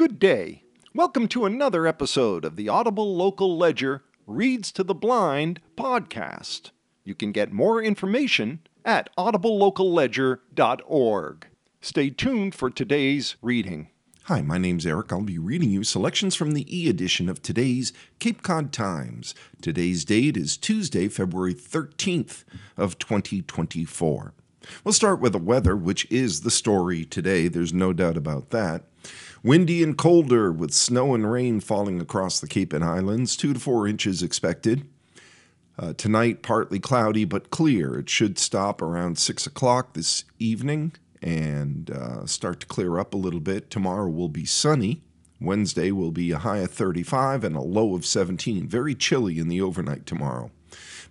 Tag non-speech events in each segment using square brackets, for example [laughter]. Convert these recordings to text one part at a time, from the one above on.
Good day. Welcome to another episode of the Audible Local Ledger Reads to the Blind podcast. You can get more information at audiblelocalledger.org. Stay tuned for today's reading. Hi, my name's Eric. I'll be reading you selections from the e edition of today's Cape Cod Times. Today's date is Tuesday, February 13th of 2024. We'll start with the weather, which is the story today. There's no doubt about that. Windy and colder with snow and rain falling across the Cape and Islands, 2 to 4 inches expected. Uh, tonight, partly cloudy but clear. It should stop around 6 o'clock this evening and uh, start to clear up a little bit. Tomorrow will be sunny. Wednesday will be a high of 35 and a low of 17. Very chilly in the overnight tomorrow.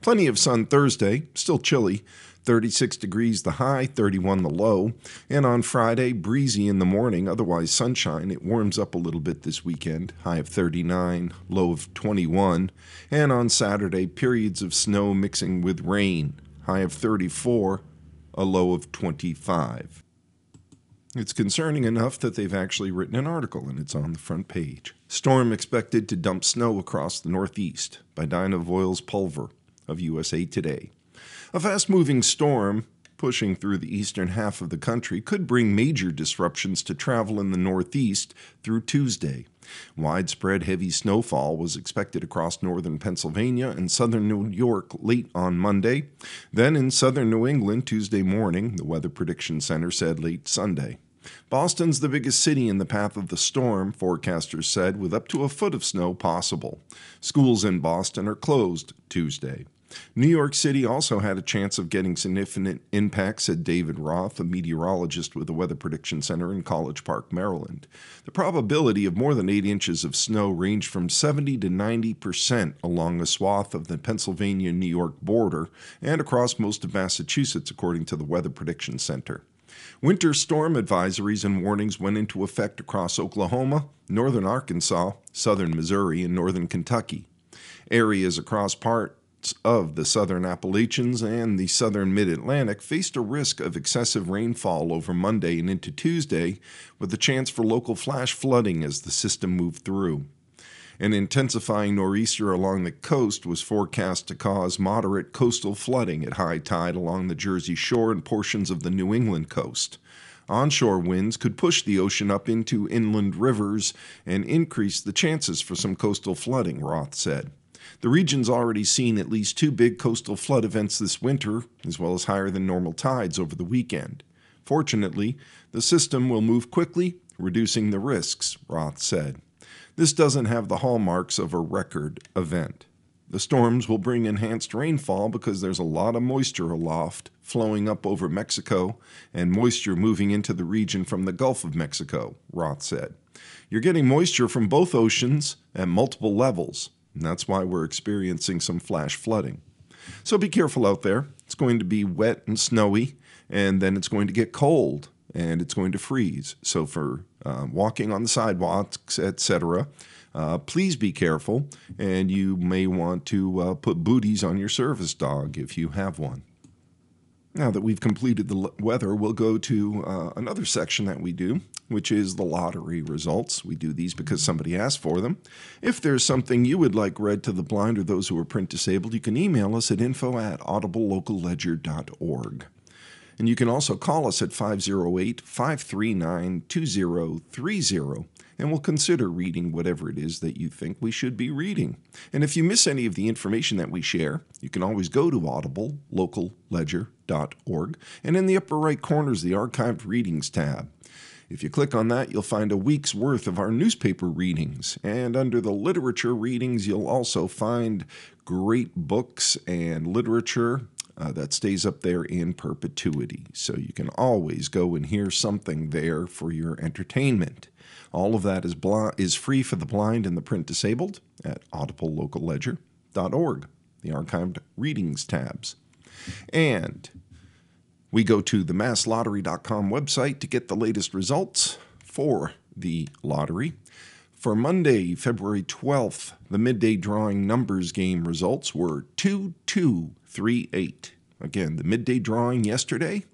Plenty of sun Thursday, still chilly. 36 degrees the high, 31 the low. And on Friday, breezy in the morning, otherwise sunshine. It warms up a little bit this weekend, high of 39, low of 21. And on Saturday, periods of snow mixing with rain, high of 34, a low of 25. It's concerning enough that they've actually written an article and it's on the front page. Storm expected to dump snow across the Northeast by Dinah Voiles Pulver of USA Today. A fast moving storm pushing through the eastern half of the country could bring major disruptions to travel in the Northeast through Tuesday. Widespread heavy snowfall was expected across northern Pennsylvania and southern New York late on Monday. Then in southern New England Tuesday morning, the Weather Prediction Center said late Sunday. Boston's the biggest city in the path of the storm, forecasters said, with up to a foot of snow possible. Schools in Boston are closed Tuesday. New York City also had a chance of getting significant impact, said David Roth, a meteorologist with the Weather Prediction Center in College Park, Maryland. The probability of more than 8 inches of snow ranged from 70 to 90 percent along a swath of the Pennsylvania New York border and across most of Massachusetts, according to the Weather Prediction Center. Winter storm advisories and warnings went into effect across Oklahoma, northern Arkansas, southern Missouri, and northern Kentucky. Areas across part of the southern Appalachians and the southern mid Atlantic faced a risk of excessive rainfall over Monday and into Tuesday, with a chance for local flash flooding as the system moved through. An intensifying nor'easter along the coast was forecast to cause moderate coastal flooding at high tide along the Jersey Shore and portions of the New England coast. Onshore winds could push the ocean up into inland rivers and increase the chances for some coastal flooding, Roth said. The region's already seen at least two big coastal flood events this winter, as well as higher than normal tides over the weekend. Fortunately, the system will move quickly, reducing the risks, Roth said. This doesn't have the hallmarks of a record event. The storms will bring enhanced rainfall because there's a lot of moisture aloft flowing up over Mexico and moisture moving into the region from the Gulf of Mexico, Roth said. You're getting moisture from both oceans at multiple levels, and that's why we're experiencing some flash flooding. So be careful out there. It's going to be wet and snowy, and then it's going to get cold and it's going to freeze. So for uh, walking on the sidewalks, etc., uh, please be careful, and you may want to uh, put booties on your service dog if you have one. Now that we've completed the weather, we'll go to uh, another section that we do, which is the lottery results. We do these because somebody asked for them. If there's something you would like read to the blind or those who are print disabled, you can email us at info at audiblelocalledger.org. And you can also call us at 508 539 2030 and we'll consider reading whatever it is that you think we should be reading. And if you miss any of the information that we share, you can always go to audiblelocalledger.org and in the upper right corner is the archived readings tab. If you click on that, you'll find a week's worth of our newspaper readings. And under the literature readings, you'll also find great books and literature uh, that stays up there in perpetuity. So you can always go and hear something there for your entertainment. All of that is, bl- is free for the blind and the print disabled at audiblelocalledger.org, the archived readings tabs. And we go to the masslottery.com website to get the latest results for the lottery. For Monday, February 12th, the midday drawing numbers game results were 2238. Again, the midday drawing yesterday,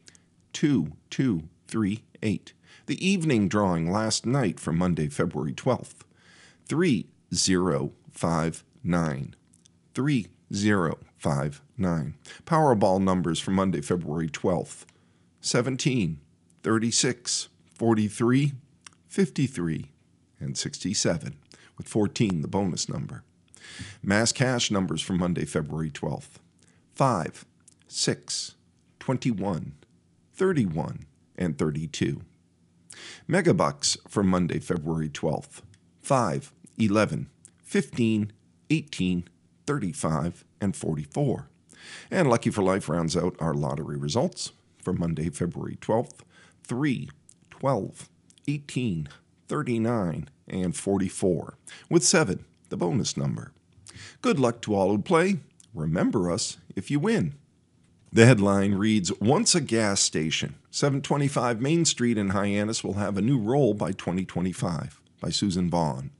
2238. The evening drawing last night for Monday, February 12th 3059. 3059. Powerball numbers for Monday, February 12th 17, 36, 43, 53, and 67, with 14 the bonus number. Mass cash numbers for Monday, February 12th 5, 6, 21, 31, and 32. Megabucks for Monday, February 12th 5, 11, 15, 18, 35, and 44. And Lucky for Life rounds out our lottery results for Monday, February 12th 3, 12, 18, 39, and 44, with 7, the bonus number. Good luck to all who play. Remember us if you win. The headline reads Once a gas station, 725 Main Street in Hyannis will have a new role by 2025, by Susan Vaughn.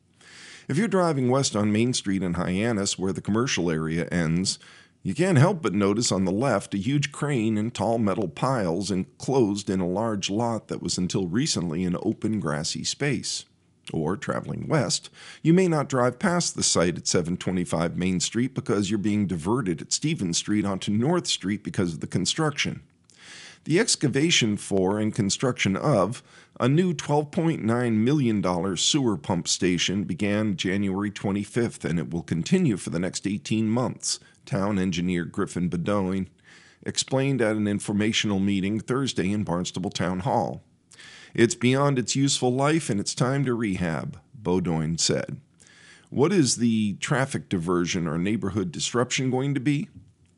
If you're driving west on Main Street in Hyannis, where the commercial area ends, you can't help but notice on the left a huge crane and tall metal piles enclosed in a large lot that was until recently an open grassy space. Or, traveling west, you may not drive past the site at 725 Main Street because you're being diverted at Stevens Street onto North Street because of the construction. The excavation for and construction of a new $12.9 million sewer pump station began January 25th and it will continue for the next 18 months, town engineer Griffin Beaudoin explained at an informational meeting Thursday in Barnstable Town Hall. It's beyond its useful life and it's time to rehab, Beaudoin said. What is the traffic diversion or neighborhood disruption going to be?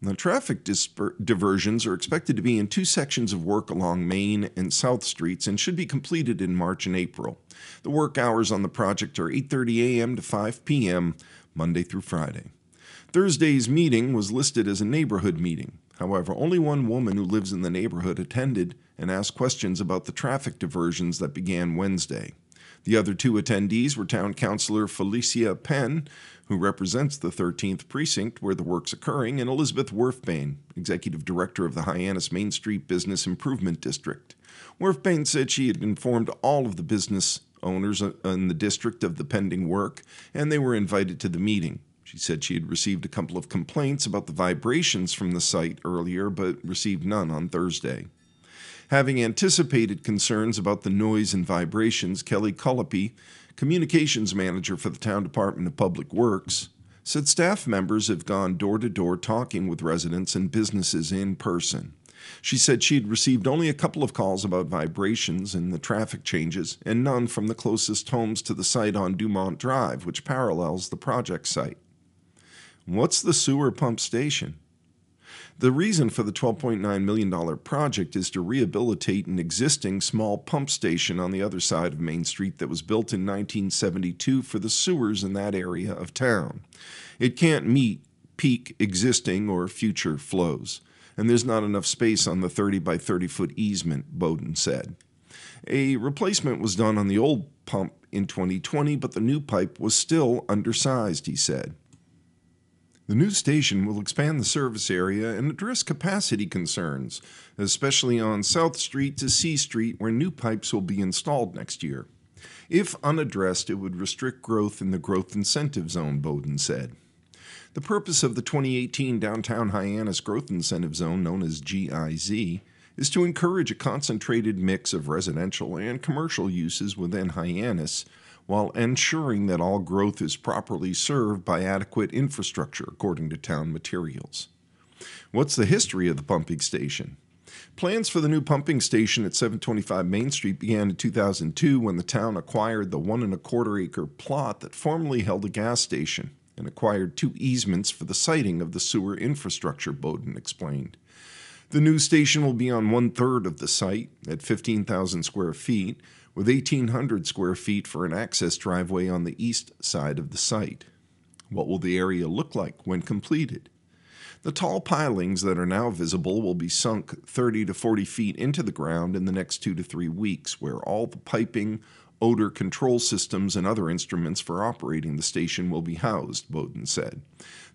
The traffic disper- diversions are expected to be in two sections of work along Main and South Streets and should be completed in March and April. The work hours on the project are 8:30 a.m. to 5 p.m. Monday through Friday. Thursday's meeting was listed as a neighborhood meeting. However, only one woman who lives in the neighborhood attended and asked questions about the traffic diversions that began Wednesday. The other two attendees were Town Councilor Felicia Penn, who represents the 13th Precinct where the work's occurring, and Elizabeth Wurfbain, Executive Director of the Hyannis Main Street Business Improvement District. Wurfbain said she had informed all of the business owners in the district of the pending work, and they were invited to the meeting. She said she had received a couple of complaints about the vibrations from the site earlier, but received none on Thursday. Having anticipated concerns about the noise and vibrations, Kelly Collopy, communications manager for the Town Department of Public Works, said staff members have gone door to door talking with residents and businesses in person. She said she had received only a couple of calls about vibrations and the traffic changes, and none from the closest homes to the site on Dumont Drive, which parallels the project site. What's the sewer pump station? The reason for the $12.9 million project is to rehabilitate an existing small pump station on the other side of Main Street that was built in 1972 for the sewers in that area of town. It can't meet peak existing or future flows, and there's not enough space on the 30 by 30 foot easement, Bowden said. A replacement was done on the old pump in 2020, but the new pipe was still undersized, he said. The new station will expand the service area and address capacity concerns, especially on South Street to C Street, where new pipes will be installed next year. If unaddressed, it would restrict growth in the growth incentive zone, Bowden said. The purpose of the 2018 Downtown Hyannis Growth Incentive Zone, known as GIZ, is to encourage a concentrated mix of residential and commercial uses within Hyannis while ensuring that all growth is properly served by adequate infrastructure, according to town materials. What's the history of the pumping station? Plans for the new pumping station at 725 Main Street began in 2002 when the town acquired the one and a quarter acre plot that formerly held a gas station and acquired two easements for the siting of the sewer infrastructure, Bowden explained. The new station will be on one third of the site at 15,000 square feet, with 1,800 square feet for an access driveway on the east side of the site. What will the area look like when completed? The tall pilings that are now visible will be sunk 30 to 40 feet into the ground in the next two to three weeks, where all the piping, odor control systems, and other instruments for operating the station will be housed, Bowden said.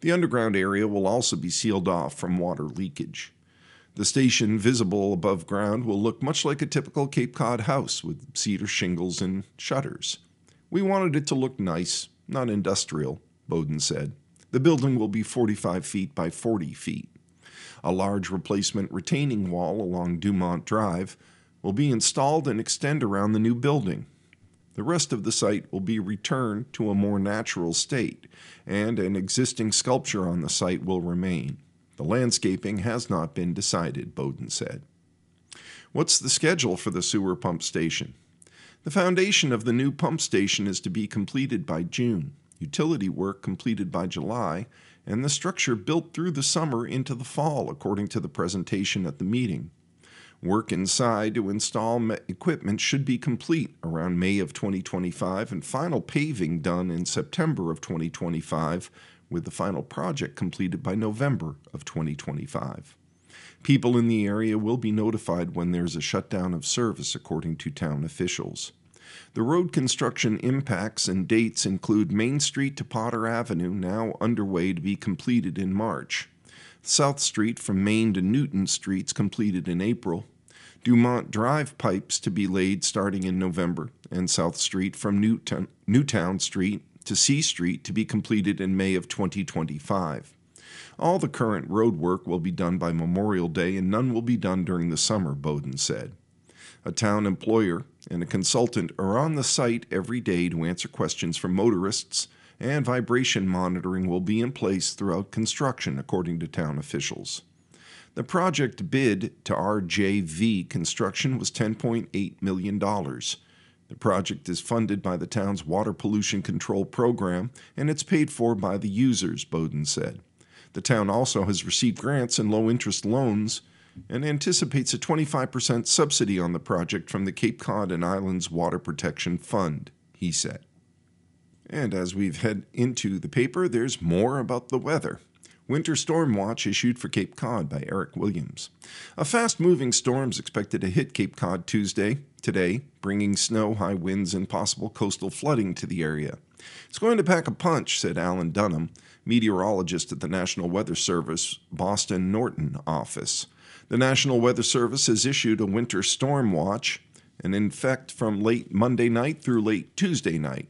The underground area will also be sealed off from water leakage. The station, visible above ground, will look much like a typical Cape Cod house with cedar shingles and shutters. We wanted it to look nice, not industrial, Bowden said. The building will be 45 feet by 40 feet. A large replacement retaining wall along Dumont Drive will be installed and extend around the new building. The rest of the site will be returned to a more natural state, and an existing sculpture on the site will remain. The landscaping has not been decided, Bowden said. What's the schedule for the sewer pump station? The foundation of the new pump station is to be completed by June, utility work completed by July, and the structure built through the summer into the fall, according to the presentation at the meeting. Work inside to install equipment should be complete around May of 2025 and final paving done in September of 2025 with the final project completed by November of 2025. People in the area will be notified when there's a shutdown of service, according to town officials. The road construction impacts and dates include Main Street to Potter Avenue, now underway to be completed in March. South Street from Main to Newton Streets completed in April. Dumont Drive pipes to be laid starting in November, and South Street from Newtown, Newtown Street to C Street to be completed in May of 2025. All the current road work will be done by Memorial Day and none will be done during the summer, Bowden said. A town employer and a consultant are on the site every day to answer questions from motorists, and vibration monitoring will be in place throughout construction, according to town officials. The project bid to RJV Construction was $10.8 million. The project is funded by the town's water pollution control program and it's paid for by the users, Bowden said. The town also has received grants and low interest loans and anticipates a 25% subsidy on the project from the Cape Cod and Islands Water Protection Fund, he said. And as we've head into the paper, there's more about the weather. Winter Storm Watch issued for Cape Cod by Eric Williams. A fast moving storm is expected to hit Cape Cod Tuesday, today, bringing snow, high winds, and possible coastal flooding to the area. It's going to pack a punch, said Alan Dunham, meteorologist at the National Weather Service Boston Norton office. The National Weather Service has issued a winter storm watch and in effect from late Monday night through late Tuesday night.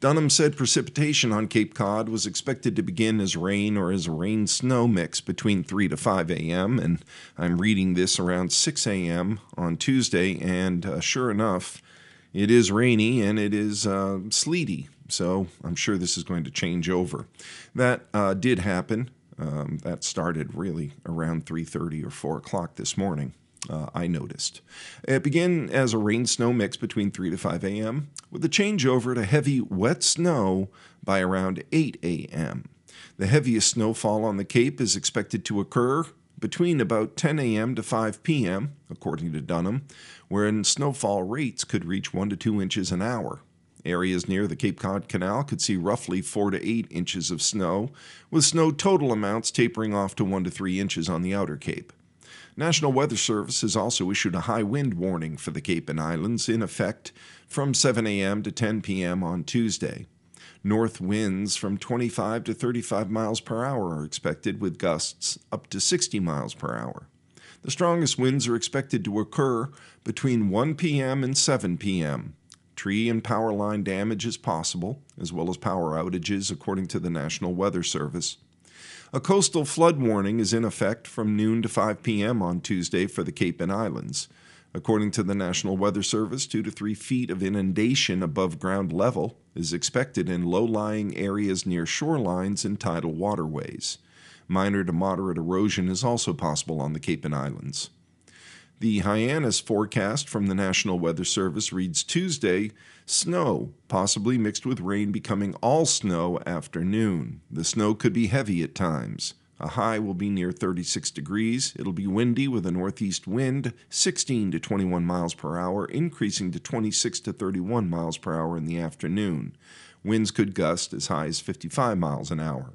Dunham said precipitation on Cape Cod was expected to begin as rain or as a rain snow mix between 3 to 5 a.m., and I'm reading this around 6 a.m. on Tuesday, and uh, sure enough, it is rainy and it is uh, sleety, so I'm sure this is going to change over. That uh, did happen. Um, that started really around 3:30 or 4 o'clock this morning uh, I noticed. It began as a rain snow mix between 3 to 5 a.m., with a changeover to heavy wet snow by around 8 a.m. The heaviest snowfall on the Cape is expected to occur between about 10 a.m. to 5 p.m., according to Dunham, wherein snowfall rates could reach 1 to 2 inches an hour. Areas near the Cape Cod Canal could see roughly 4 to 8 inches of snow, with snow total amounts tapering off to 1 to 3 inches on the outer Cape. National Weather Service has also issued a high wind warning for the Cape and Islands in effect from 7 a.m. to 10 p.m. on Tuesday. North winds from 25 to 35 miles per hour are expected, with gusts up to 60 miles per hour. The strongest winds are expected to occur between 1 p.m. and 7 p.m. Tree and power line damage is possible, as well as power outages, according to the National Weather Service. A coastal flood warning is in effect from noon to 5 p.m. on Tuesday for the Cape and Islands. According to the National Weather Service, 2 to 3 feet of inundation above ground level is expected in low lying areas near shorelines and tidal waterways. Minor to moderate erosion is also possible on the Cape and Islands. The Hyannis forecast from the National Weather Service reads Tuesday snow, possibly mixed with rain, becoming all snow afternoon. The snow could be heavy at times. A high will be near 36 degrees. It'll be windy with a northeast wind, 16 to 21 miles per hour, increasing to 26 to 31 miles per hour in the afternoon. Winds could gust as high as 55 miles an hour.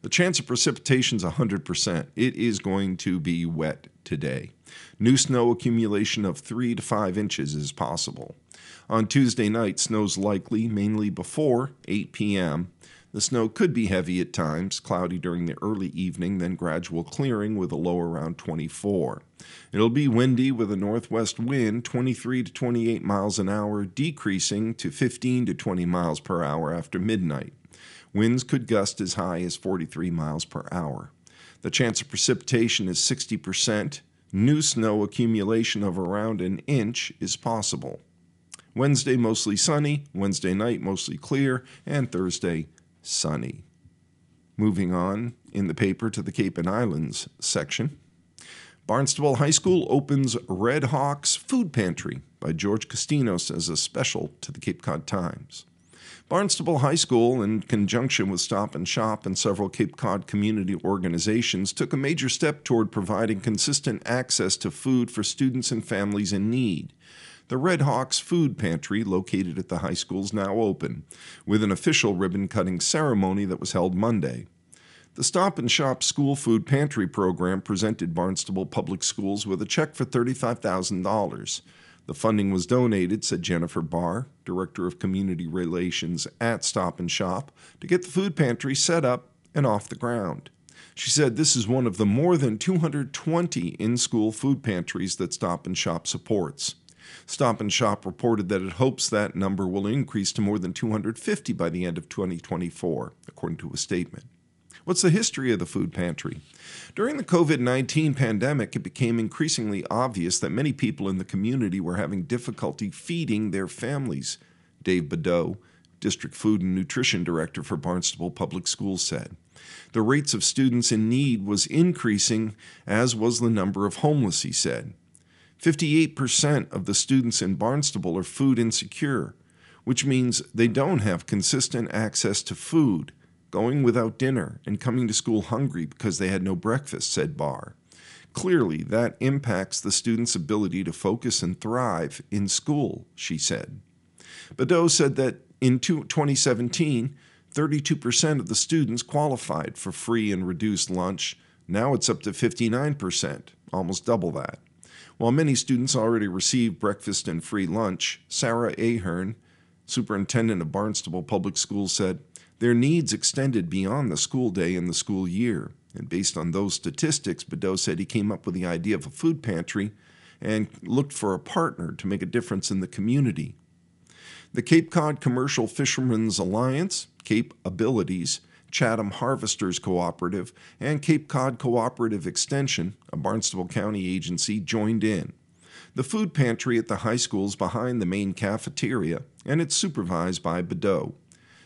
The chance of precipitation is 100%. It is going to be wet today. New snow accumulation of 3 to 5 inches is possible. On Tuesday night, snow's likely mainly before 8 p.m. The snow could be heavy at times, cloudy during the early evening, then gradual clearing with a low around 24. It'll be windy with a northwest wind 23 to 28 miles an hour, decreasing to 15 to 20 miles per hour after midnight. Winds could gust as high as 43 miles per hour. The chance of precipitation is 60%. New snow accumulation of around an inch is possible. Wednesday, mostly sunny. Wednesday night, mostly clear. And Thursday, sunny. Moving on in the paper to the Cape and Islands section. Barnstable High School opens Red Hawks Food Pantry by George Costinos as a special to the Cape Cod Times. Barnstable High School, in conjunction with Stop and Shop and several Cape Cod community organizations, took a major step toward providing consistent access to food for students and families in need. The Red Hawks Food Pantry, located at the high school, is now open, with an official ribbon cutting ceremony that was held Monday. The Stop and Shop School Food Pantry program presented Barnstable Public Schools with a check for $35,000. The funding was donated, said Jennifer Barr, Director of Community Relations at Stop and Shop, to get the food pantry set up and off the ground. She said this is one of the more than 220 in school food pantries that Stop and Shop supports. Stop and Shop reported that it hopes that number will increase to more than 250 by the end of 2024, according to a statement. What's the history of the food pantry? During the COVID 19 pandemic, it became increasingly obvious that many people in the community were having difficulty feeding their families. Dave Badeau, District Food and Nutrition Director for Barnstable Public Schools, said. The rates of students in need was increasing, as was the number of homeless, he said. 58% of the students in Barnstable are food insecure, which means they don't have consistent access to food going without dinner, and coming to school hungry because they had no breakfast, said Barr. Clearly, that impacts the student's ability to focus and thrive in school, she said. Badeau said that in 2017, 32% of the students qualified for free and reduced lunch. Now it's up to 59%, almost double that. While many students already receive breakfast and free lunch, Sarah Ahern, superintendent of Barnstable Public Schools, said, their needs extended beyond the school day and the school year. And based on those statistics, Badeau said he came up with the idea of a food pantry and looked for a partner to make a difference in the community. The Cape Cod Commercial Fishermen's Alliance, Cape Abilities, Chatham Harvesters Cooperative, and Cape Cod Cooperative Extension, a Barnstable County agency, joined in. The food pantry at the high school is behind the main cafeteria, and it's supervised by Badeau.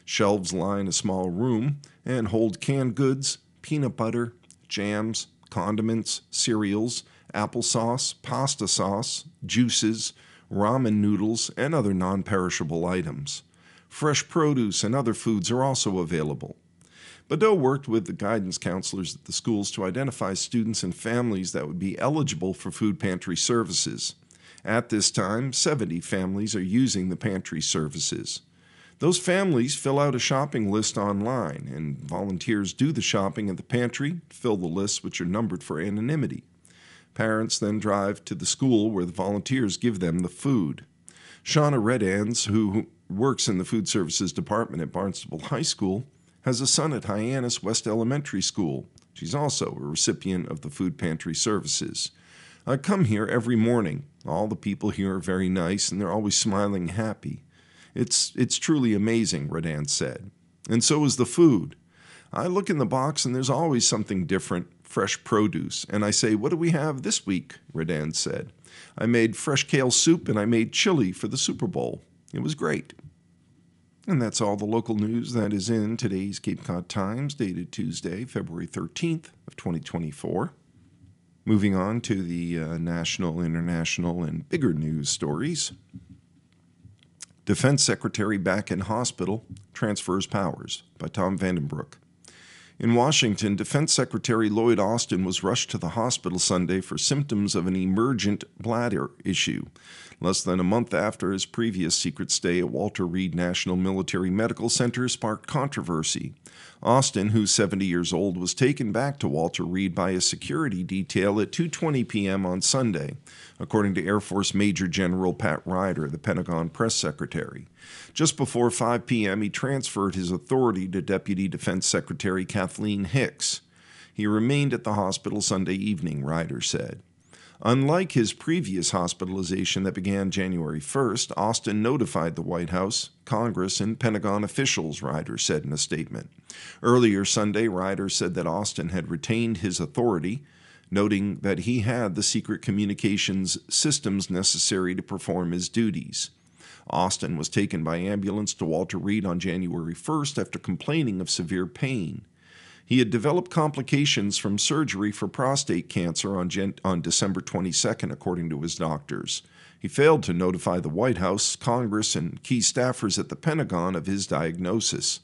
Shelves line a small room and hold canned goods, peanut butter, jams, condiments, cereals, applesauce, pasta sauce, juices, ramen noodles, and other non perishable items. Fresh produce and other foods are also available. Badeau worked with the guidance counselors at the schools to identify students and families that would be eligible for food pantry services. At this time, 70 families are using the pantry services. Those families fill out a shopping list online, and volunteers do the shopping at the pantry, fill the lists, which are numbered for anonymity. Parents then drive to the school where the volunteers give them the food. Shauna Redans, who works in the food services department at Barnstable High School, has a son at Hyannis West Elementary School. She's also a recipient of the food pantry services. I come here every morning. All the people here are very nice and they're always smiling happy. It's, it's truly amazing, Redan said. And so is the food. I look in the box and there's always something different, fresh produce. And I say, What do we have this week? Redan said. I made fresh kale soup and I made chili for the Super Bowl. It was great. And that's all the local news that is in today's Cape Cod Times, dated Tuesday, February 13th of 2024. Moving on to the uh, national, international, and bigger news stories. Defense Secretary back in hospital transfers powers by Tom Vanden Brook. In Washington, Defense Secretary Lloyd Austin was rushed to the hospital Sunday for symptoms of an emergent bladder issue less than a month after his previous secret stay at Walter Reed National Military Medical Center sparked controversy. Austin, who's 70 years old, was taken back to Walter Reed by a security detail at 2:20 p.m. on Sunday, according to Air Force Major General Pat Ryder, the Pentagon press secretary. Just before 5 p.m., he transferred his authority to Deputy Defense Secretary Kathleen Hicks. He remained at the hospital Sunday evening, Ryder said. Unlike his previous hospitalization that began January 1st, Austin notified the White House, Congress, and Pentagon officials, Ryder said in a statement. Earlier Sunday, Ryder said that Austin had retained his authority, noting that he had the secret communications systems necessary to perform his duties. Austin was taken by ambulance to Walter Reed on January 1st after complaining of severe pain. He had developed complications from surgery for prostate cancer on, Gen- on December 22nd, according to his doctors. He failed to notify the White House, Congress, and key staffers at the Pentagon of his diagnosis.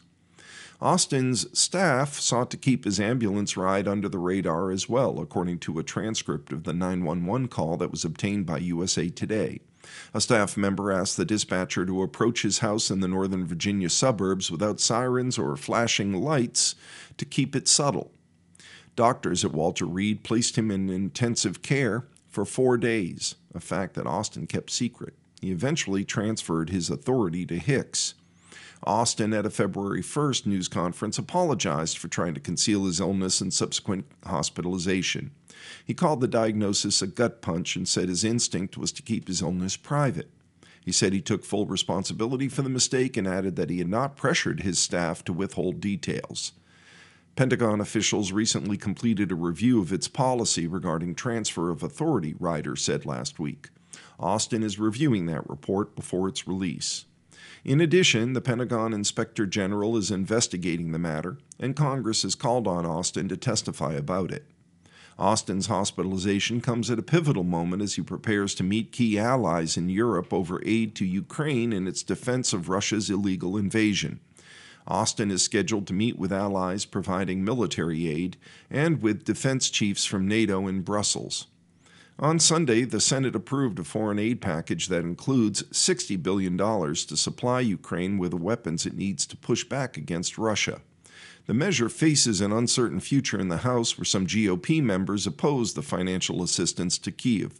Austin's staff sought to keep his ambulance ride under the radar as well, according to a transcript of the 911 call that was obtained by USA Today. A staff member asked the dispatcher to approach his house in the Northern Virginia suburbs without sirens or flashing lights to keep it subtle. Doctors at Walter Reed placed him in intensive care for four days, a fact that Austin kept secret. He eventually transferred his authority to Hicks. Austin, at a February 1st news conference, apologized for trying to conceal his illness and subsequent hospitalization. He called the diagnosis a gut punch and said his instinct was to keep his illness private. He said he took full responsibility for the mistake and added that he had not pressured his staff to withhold details. Pentagon officials recently completed a review of its policy regarding transfer of authority, Ryder said last week. Austin is reviewing that report before its release. In addition, the Pentagon Inspector General is investigating the matter, and Congress has called on Austin to testify about it. Austin's hospitalization comes at a pivotal moment as he prepares to meet key allies in Europe over aid to Ukraine in its defense of Russia's illegal invasion. Austin is scheduled to meet with allies providing military aid and with defense chiefs from NATO in Brussels. On Sunday, the Senate approved a foreign aid package that includes $60 billion to supply Ukraine with the weapons it needs to push back against Russia. The measure faces an uncertain future in the House where some GOP members oppose the financial assistance to Kiev.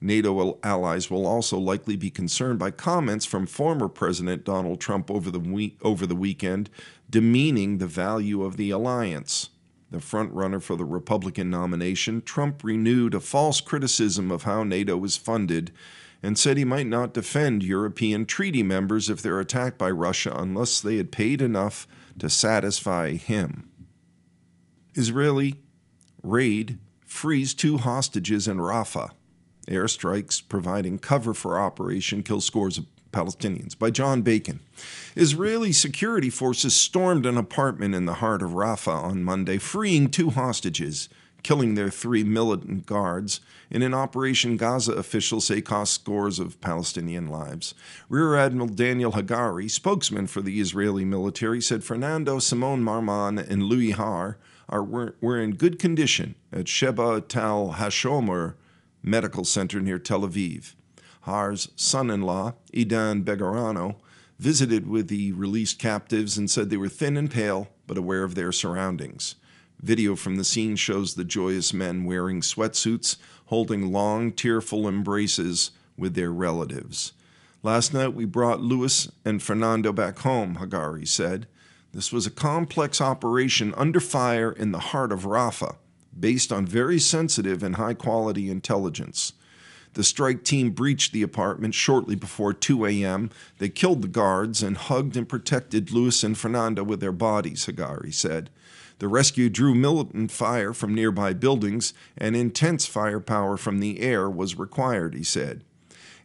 NATO allies will also likely be concerned by comments from former President Donald Trump over the, week, over the weekend demeaning the value of the alliance the frontrunner for the Republican nomination, Trump renewed a false criticism of how NATO is funded and said he might not defend European treaty members if they're attacked by Russia unless they had paid enough to satisfy him. Israeli raid frees two hostages in Rafah. Airstrikes providing cover for operation kill scores of Palestinians by John Bacon. Israeli security forces stormed an apartment in the heart of Rafah on Monday, freeing two hostages, killing their three militant guards. In an Operation Gaza, officials say cost scores of Palestinian lives. Rear Admiral Daniel Hagari, spokesman for the Israeli military, said Fernando Simon Marman and Louis Har are, were, were in good condition at Sheba Tel Hashomer Medical Center near Tel Aviv. Har's son in law, Idan Bejerano, visited with the released captives and said they were thin and pale, but aware of their surroundings. Video from the scene shows the joyous men wearing sweatsuits, holding long, tearful embraces with their relatives. Last night we brought Louis and Fernando back home, Hagari said. This was a complex operation under fire in the heart of Rafah, based on very sensitive and high quality intelligence. The strike team breached the apartment shortly before 2 a.m. They killed the guards and hugged and protected Luis and Fernanda with their bodies, Hagari said. The rescue drew militant fire from nearby buildings, and intense firepower from the air was required, he said.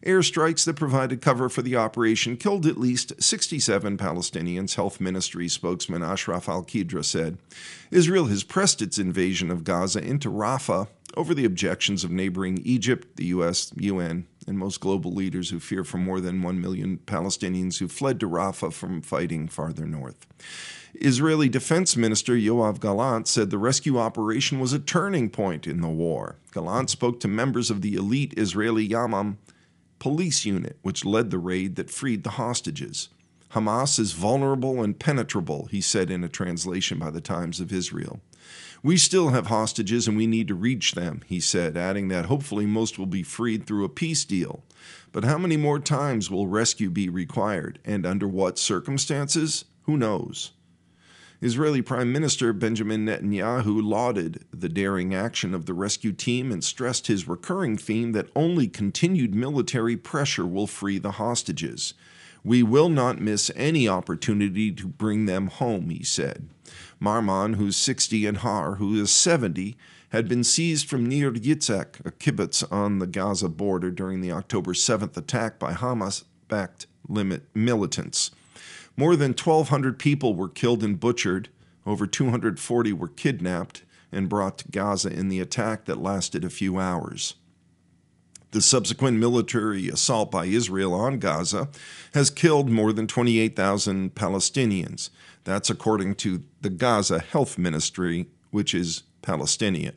Airstrikes that provided cover for the operation killed at least 67 Palestinians, Health Ministry spokesman Ashraf al Qidra said. Israel has pressed its invasion of Gaza into Rafah over the objections of neighboring Egypt, the U.S., UN, and most global leaders who fear for more than 1 million Palestinians who fled to Rafah from fighting farther north. Israeli Defense Minister Yoav Gallant said the rescue operation was a turning point in the war. Gallant spoke to members of the elite Israeli Yamam police unit, which led the raid that freed the hostages. Hamas is vulnerable and penetrable, he said in a translation by the Times of Israel. We still have hostages and we need to reach them, he said, adding that hopefully most will be freed through a peace deal. But how many more times will rescue be required, and under what circumstances? Who knows? Israeli Prime Minister Benjamin Netanyahu lauded the daring action of the rescue team and stressed his recurring theme that only continued military pressure will free the hostages. We will not miss any opportunity to bring them home, he said. Marman, who's 60, and Har, who is 70, had been seized from Nir Yitzhak, a kibbutz on the Gaza border during the October 7th attack by Hamas backed militants. More than 1,200 people were killed and butchered, over 240 were kidnapped and brought to Gaza in the attack that lasted a few hours. The subsequent military assault by Israel on Gaza has killed more than 28,000 Palestinians. That's according to the Gaza Health Ministry, which is Palestinian.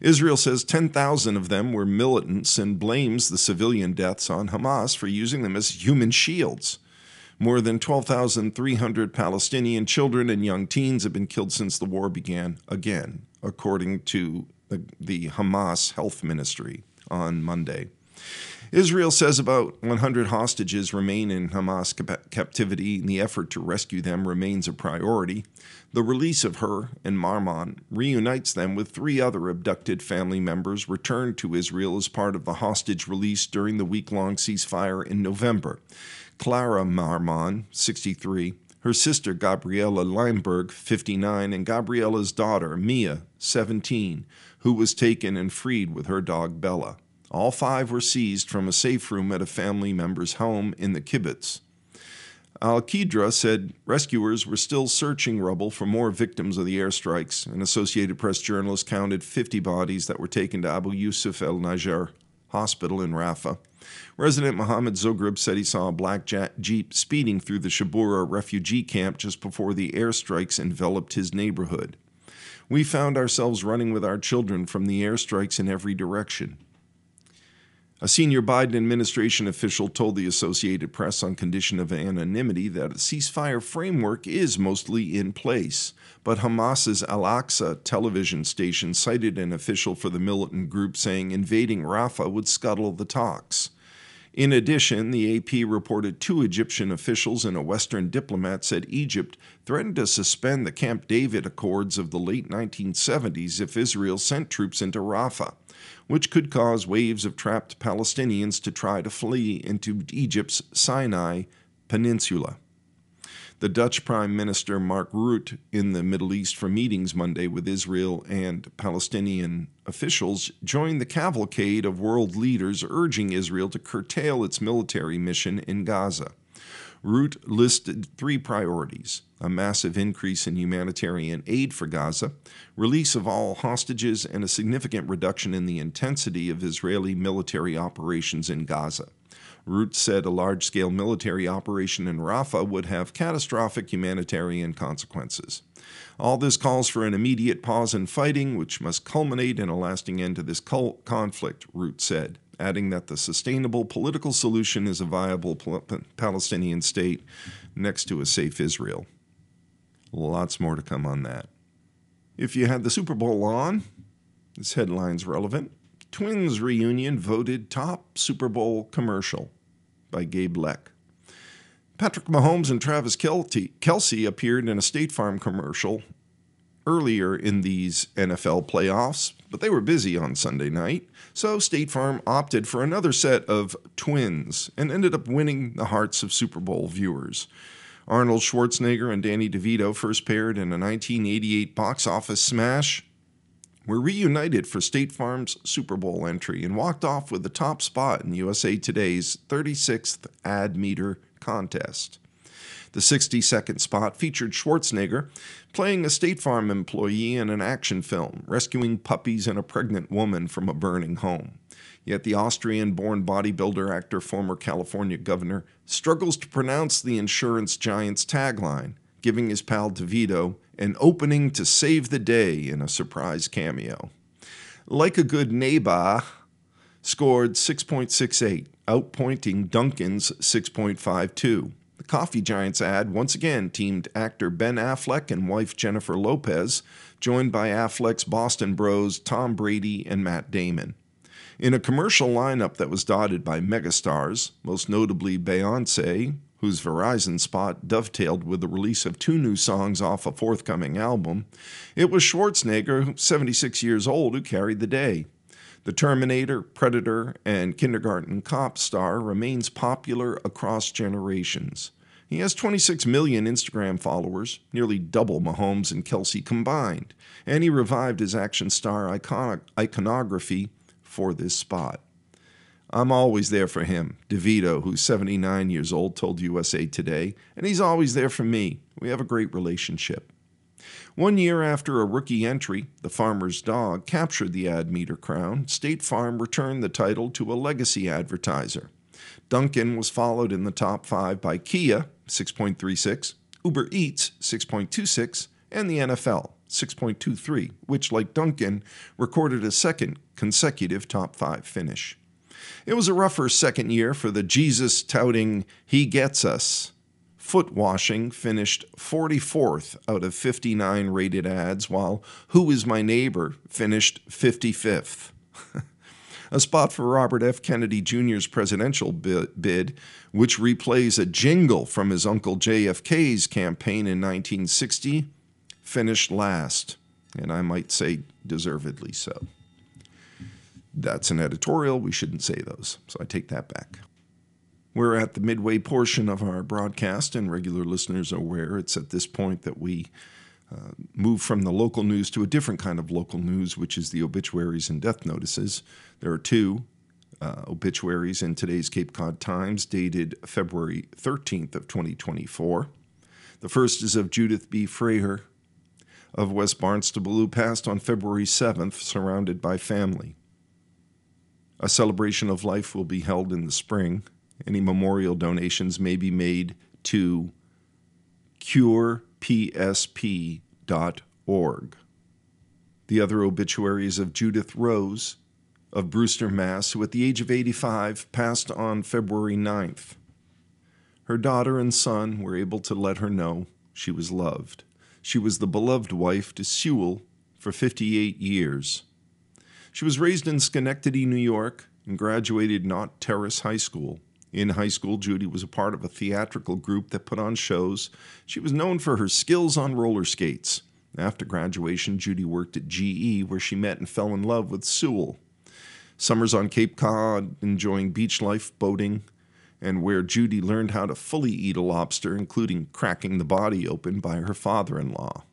Israel says 10,000 of them were militants and blames the civilian deaths on Hamas for using them as human shields. More than 12,300 Palestinian children and young teens have been killed since the war began, again, according to the, the Hamas Health Ministry on Monday. Israel says about 100 hostages remain in Hamas captivity, and the effort to rescue them remains a priority. The release of Har and Marman reunites them with three other abducted family members returned to Israel as part of the hostage release during the week long ceasefire in November. Clara Marman, 63, her sister Gabriela Leimberg, 59, and Gabriela's daughter Mia, 17, who was taken and freed with her dog Bella. All five were seized from a safe room at a family member's home in the kibbutz. Al Qidra said rescuers were still searching rubble for more victims of the airstrikes. An Associated Press journalist counted 50 bodies that were taken to Abu Yusuf el Najjar hospital in Rafah. Resident Mohammed Zogrib said he saw a black Jeep speeding through the Shabura refugee camp just before the airstrikes enveloped his neighborhood. We found ourselves running with our children from the airstrikes in every direction. A senior Biden administration official told the Associated Press on condition of anonymity that a ceasefire framework is mostly in place, but Hamas's Al Aqsa television station cited an official for the militant group saying invading Rafah would scuttle the talks. In addition, the AP reported two Egyptian officials and a Western diplomat said Egypt threatened to suspend the Camp David Accords of the late 1970s if Israel sent troops into Rafah which could cause waves of trapped Palestinians to try to flee into Egypt's Sinai Peninsula. The Dutch Prime Minister Mark Rutte in the Middle East for meetings Monday with Israel and Palestinian officials joined the cavalcade of world leaders urging Israel to curtail its military mission in Gaza. Rutte listed three priorities a massive increase in humanitarian aid for Gaza, release of all hostages, and a significant reduction in the intensity of Israeli military operations in Gaza. Rutte said a large scale military operation in Rafah would have catastrophic humanitarian consequences. All this calls for an immediate pause in fighting, which must culminate in a lasting end to this conflict, Rutte said adding that the sustainable political solution is a viable Palestinian state next to a safe Israel. Lots more to come on that. If you had the Super Bowl on, this headline's relevant. Twins reunion voted top Super Bowl commercial by Gabe Lacques. Patrick Mahomes and Travis Kelce appeared in a State Farm commercial earlier in these NFL playoffs, but they were busy on Sunday night. So State Farm opted for another set of twins and ended up winning the hearts of Super Bowl viewers. Arnold Schwarzenegger and Danny DeVito, first paired in a 1988 box office smash, were reunited for State Farm's Super Bowl entry and walked off with the top spot in USA Today's 36th ad meter contest. The 60 second spot featured Schwarzenegger playing a State Farm employee in an action film, rescuing puppies and a pregnant woman from a burning home. Yet the Austrian born bodybuilder actor, former California governor, struggles to pronounce the insurance giant's tagline, giving his pal DeVito an opening to save the day in a surprise cameo. Like a good neighbor, scored 6.68, outpointing Dunkin's 6.52. Coffee Giants ad once again teamed actor Ben Affleck and wife Jennifer Lopez, joined by Affleck's Boston bros Tom Brady and Matt Damon. In a commercial lineup that was dotted by megastars, most notably Beyonce, whose Verizon spot dovetailed with the release of two new songs off a forthcoming album, it was Schwarzenegger, 76 years old, who carried the day. The Terminator, Predator, and Kindergarten Cop star remains popular across generations. He has 26 million Instagram followers, nearly double Mahomes and Kelce combined, and he revived his action star icon- iconography for this spot. I'm always there for him, DeVito, who's 79 years old, told USA Today, and he's always there for me. We have a great relationship. One year after a rookie entry, The Farmer's Dog captured the ad meter crown, State Farm returned the title to a legacy advertiser. Dunkin' was followed in the top five by Kia, 6.36, Uber Eats, 6.26, and the NFL, 6.23, which, like Dunkin', recorded a second consecutive top five finish. It was a rougher second year for the Jesus touting He Gets Us Foot washing finished 44th out of 59 rated ads, while Who is My Neighbor finished 55th. [laughs] a spot for Robert F. Kennedy Jr.'s presidential bid, which replays a jingle from his uncle JFK's campaign in 1960, finished last, and I might say deservedly so. That's an editorial. We shouldn't say those, so I take that back. We're at the midway portion of our broadcast, and regular listeners are aware it's at this point that we uh, move from the local news to a different kind of local news, which is the obituaries and death notices. There are two uh, obituaries in today's Cape Cod Times, dated February 13th of 2024. The first is of Judith B. Fraher of West Barnstable, who passed on February 7th, surrounded by family. A celebration of life will be held in the spring any memorial donations may be made to curepsp.org. The other obituaries of Judith Rose of Brewster, Mass., who at the age of 85 passed on February 9th. Her daughter and son were able to let her know she was loved. She was the beloved wife to Sewell for 58 years. She was raised in Schenectady, New York, and graduated Nott Terrace High School. In high school, Judy was a part of a theatrical group that put on shows. She was known for her skills on roller skates. After graduation, Judy worked at GE, where she met and fell in love with Sewell. Summers on Cape Cod, enjoying beach life, boating, and where Judy learned how to fully eat a lobster, including cracking the body open by her father in law.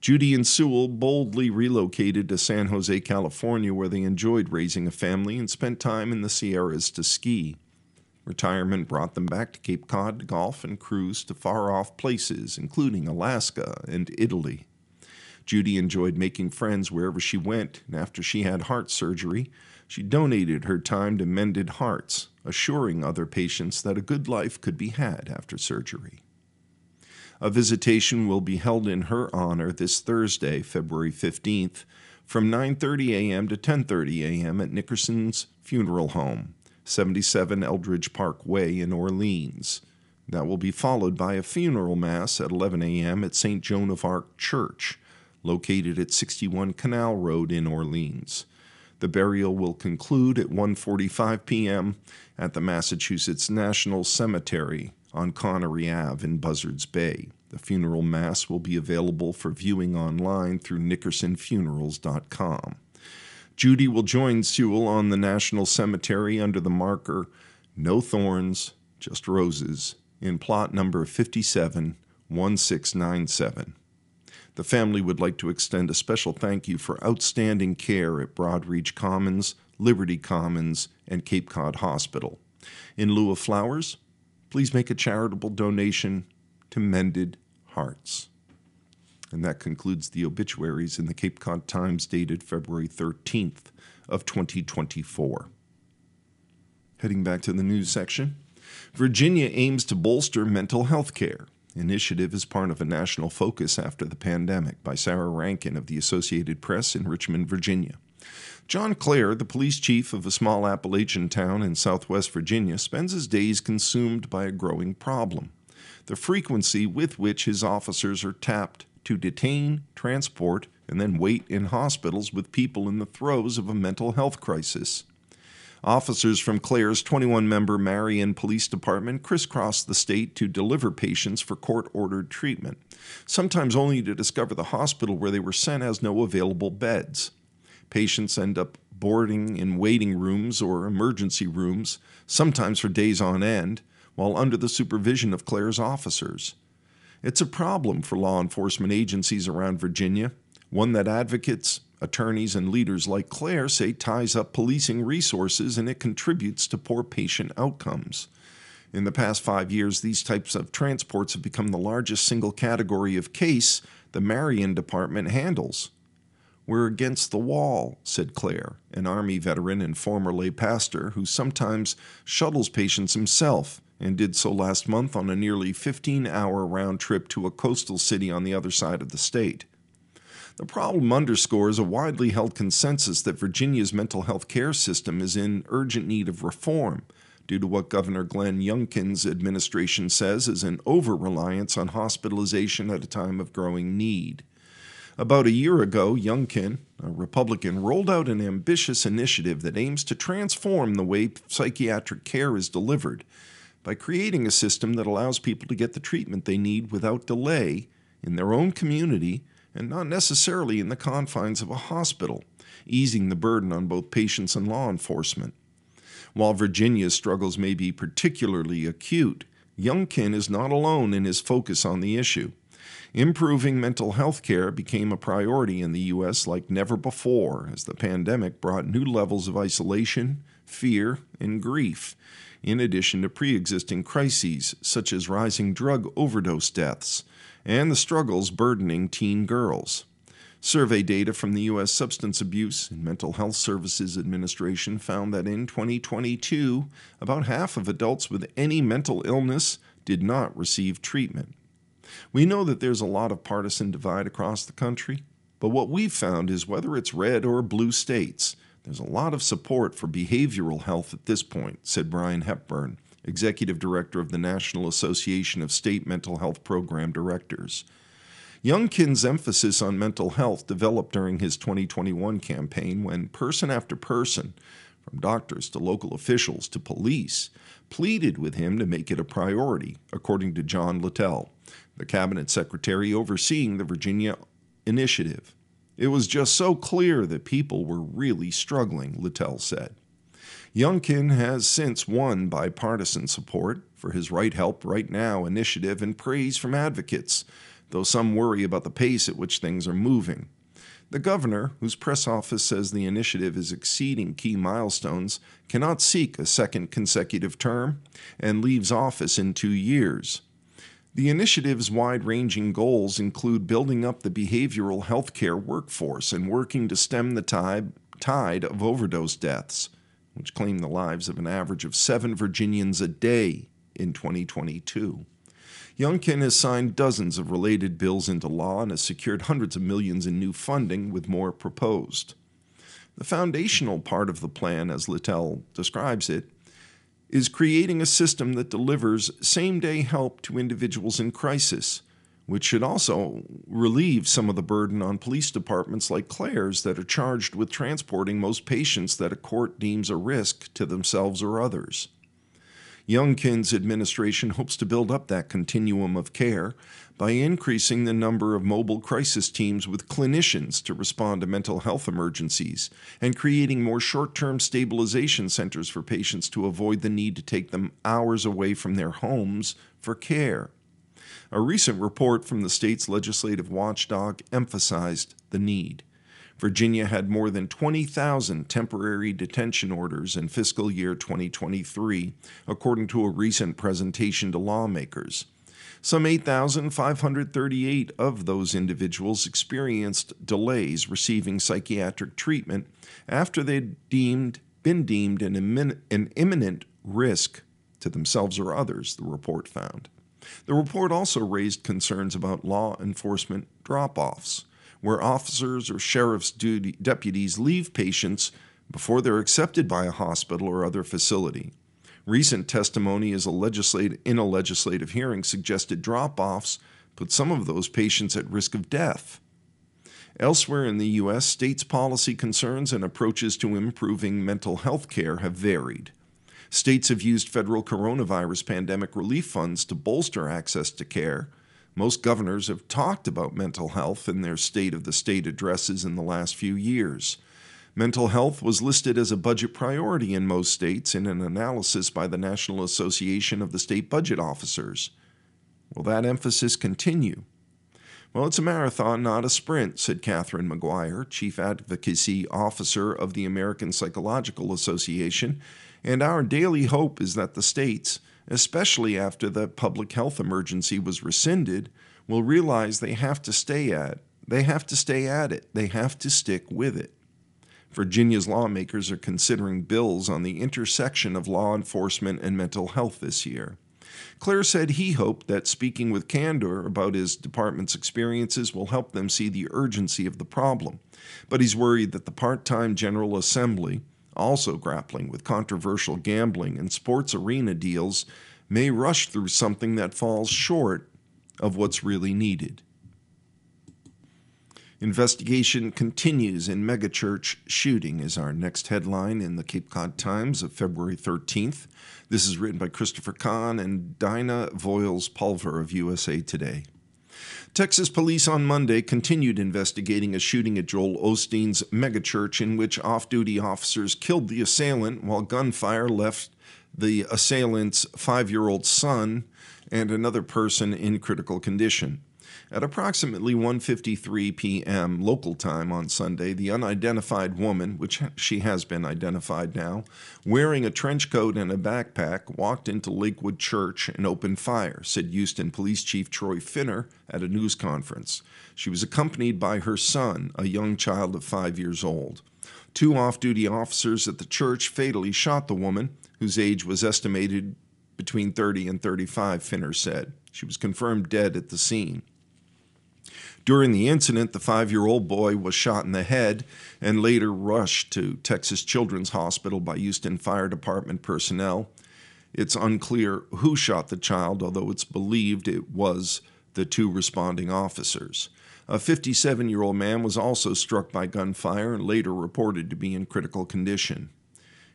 Judy and Sewell boldly relocated to San Jose, California, where they enjoyed raising a family and spent time in the Sierras to ski. Retirement brought them back to Cape Cod to golf and cruise to far off places, including Alaska and Italy. Judy enjoyed making friends wherever she went, and after she had heart surgery, she donated her time to Mended Hearts, assuring other patients that a good life could be had after surgery. A visitation will be held in her honor this Thursday, February 15th, from 9:30 a.m. to 10:30 a.m. at Nickerson's Funeral Home, 77 Eldredge Park Way in Orleans. That will be followed by a funeral mass at 11 a.m. at St. Joan of Arc Church, located at 61 Canal Road in Orleans. The burial will conclude at 1:45 p.m. at the Massachusetts National Cemetery on Connery Ave in Buzzards Bay. The funeral mass will be available for viewing online through nickersonfunerals.com. Judy will join Sewell on the National Cemetery under the marker No Thorns, Just Roses in plot number 571697. The family would like to extend a special thank you for outstanding care at Broadreach Commons, Liberty Commons, and Cape Cod Hospital. In lieu of flowers, please make a charitable donation to Mended Hearts. And that concludes the obituaries in the Cape Cod Times dated February 13th of 2024. Heading back to the news section, Virginia aims to bolster mental health care. Initiative is part of a national focus after the pandemic by Sarah Rankin of the Associated Press in Richmond, Virginia. John Clair, the police chief of a small Appalachian town in southwest Virginia, spends his days consumed by a growing problem the frequency with which his officers are tapped to detain, transport, and then wait in hospitals with people in the throes of a mental health crisis. Officers from Clair's 21 member Marion Police Department crisscross the state to deliver patients for court ordered treatment, sometimes only to discover the hospital where they were sent has no available beds. Patients end up boarding in waiting rooms or emergency rooms, sometimes for days on end, while under the supervision of Clair's officers. It's a problem for law enforcement agencies around Virginia, one that advocates, attorneys, and leaders like Clair say ties up policing resources and it contributes to poor patient outcomes. In the past five years, these types of transports have become the largest single category of case the Marion Department handles. We're against the wall, said Clair, an Army veteran and former lay pastor who sometimes shuttles patients himself and did so last month on a nearly 15 hour round trip to a coastal city on the other side of the state. The problem underscores a widely held consensus that Virginia's mental health care system is in urgent need of reform due to what Governor Glenn Youngkin's administration says is an over reliance on hospitalization at a time of growing need. About a year ago, Youngkin, a Republican, rolled out an ambitious initiative that aims to transform the way psychiatric care is delivered by creating a system that allows people to get the treatment they need without delay in their own community and not necessarily in the confines of a hospital, easing the burden on both patients and law enforcement. While Virginia's struggles may be particularly acute, Youngkin is not alone in his focus on the issue. Improving mental health care became a priority in the U.S. like never before as the pandemic brought new levels of isolation, fear, and grief, in addition to pre existing crises such as rising drug overdose deaths and the struggles burdening teen girls. Survey data from the U.S. Substance Abuse and Mental Health Services Administration found that in 2022, about half of adults with any mental illness did not receive treatment. We know that there's a lot of partisan divide across the country, but what we've found is whether it's red or blue states, there's a lot of support for behavioral health at this point, said Brian Hepburn, Executive Director of the National Association of State Mental Health Program Directors. Youngkin's emphasis on mental health developed during his 2021 campaign when person after person, from doctors to local officials to police, pleaded with him to make it a priority, according to John Littel, the cabinet secretary overseeing the Virginia initiative. It was just so clear that people were really struggling, Littel said. Youngkin has since won bipartisan support for his Right Help Right Now initiative and praise from advocates, though some worry about the pace at which things are moving. The governor, whose press office says the initiative is exceeding key milestones, cannot seek a second consecutive term and leaves office in two years. The initiative's wide ranging goals include building up the behavioral health care workforce and working to stem the tide, tide of overdose deaths, which claim the lives of an average of seven Virginians a day in 2022. Youngkin has signed dozens of related bills into law and has secured hundreds of millions in new funding, with more proposed. The foundational part of the plan, as Littel describes it, is creating a system that delivers same day help to individuals in crisis, which should also relieve some of the burden on police departments like Clair's that are charged with transporting most patients that a court deems a risk to themselves or others. Youngkin's administration hopes to build up that continuum of care by increasing the number of mobile crisis teams with clinicians to respond to mental health emergencies and creating more short term stabilization centers for patients to avoid the need to take them hours away from their homes for care. A recent report from the state's legislative watchdog emphasized the need. Virginia had more than 20,000 temporary detention orders in fiscal year 2023, according to a recent presentation to lawmakers. Some 8,538 of those individuals experienced delays receiving psychiatric treatment after they'd deemed, been deemed an, immin- an imminent risk to themselves or others, the report found. The report also raised concerns about law enforcement drop offs where officers or sheriff's duty, deputies leave patients before they're accepted by a hospital or other facility. Recent testimony a in a legislative hearing suggested drop offs put some of those patients at risk of death. Elsewhere in the U.S., states' policy concerns and approaches to improving mental health care have varied. States have used federal coronavirus pandemic relief funds to bolster access to care. Most governors have talked about mental health in their State of the State addresses in the last few years. Mental health was listed as a budget priority in most states in an analysis by the National Association of the State Budget Officers. Will that emphasis continue? Well, it's a marathon, not a sprint, said Katherine McGuire, Chief Advocacy Officer of the American Psychological Association. And our daily hope is that the states, especially after the public health emergency was rescinded, will realize they have to stay at they have to stay at it. They have to stick with it. Virginia's lawmakers are considering bills on the intersection of law enforcement and mental health this year. Clair said he hoped that speaking with candor about his department's experiences will help them see the urgency of the problem. But he's worried that the part time General Assembly, also grappling with controversial gambling and sports arena deals, may rush through something that falls short of what's really needed. Investigation continues in megachurch shooting is our next headline in the Cape Cod Times of February 13th. This is written by Christopher Cann and Dinah Voyles Pulver of USA Today. Texas police on Monday continued investigating a shooting at Joel Osteen's megachurch in which off duty officers killed the assailant while gunfire left the assailant's five year old son and another person in critical condition. At approximately 1:53 p.m. local time on Sunday, the unidentified woman, which she has been identified now, wearing a trench coat and a backpack, walked into Lakewood Church and opened fire, said Houston Police Chief Troy Finner at a news conference. She was accompanied by her son, a young child of 5 years old. Two off-duty officers at the church fatally shot the woman, whose age was estimated between 30 and 35, Finner said. She was confirmed dead at the scene. During the incident, the five year old boy was shot in the head and later rushed to Texas Children's Hospital by Houston Fire Department personnel. It's unclear who shot the child, although it's believed it was the two responding officers. A 57 year old man was also struck by gunfire and later reported to be in critical condition.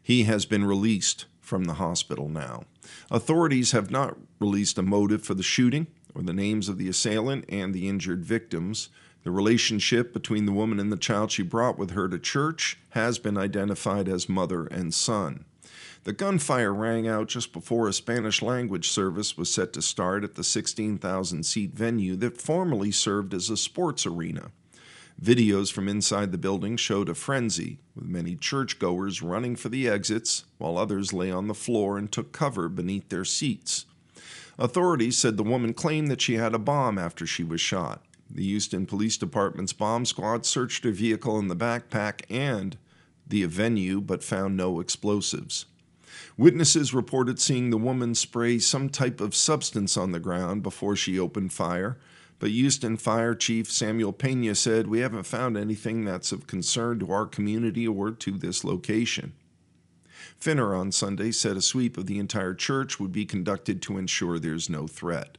He has been released from the hospital now. Authorities have not released a motive for the shooting or the names of the assailant and the injured victims. The relationship between the woman and the child she brought with her to church has been identified as mother and son. The gunfire rang out just before a Spanish language service was set to start at the 16,000 seat venue that formerly served as a sports arena. Videos from inside the building showed a frenzy, with many churchgoers running for the exits, while others lay on the floor and took cover beneath their seats. Authorities said the woman claimed that she had a bomb after she was shot. The Houston Police Department's bomb squad searched her vehicle in the backpack and the venue but found no explosives. Witnesses reported seeing the woman spray some type of substance on the ground before she opened fire, but Houston Fire Chief Samuel Pena said, We haven't found anything that's of concern to our community or to this location. Finner on Sunday said a sweep of the entire church would be conducted to ensure there's no threat.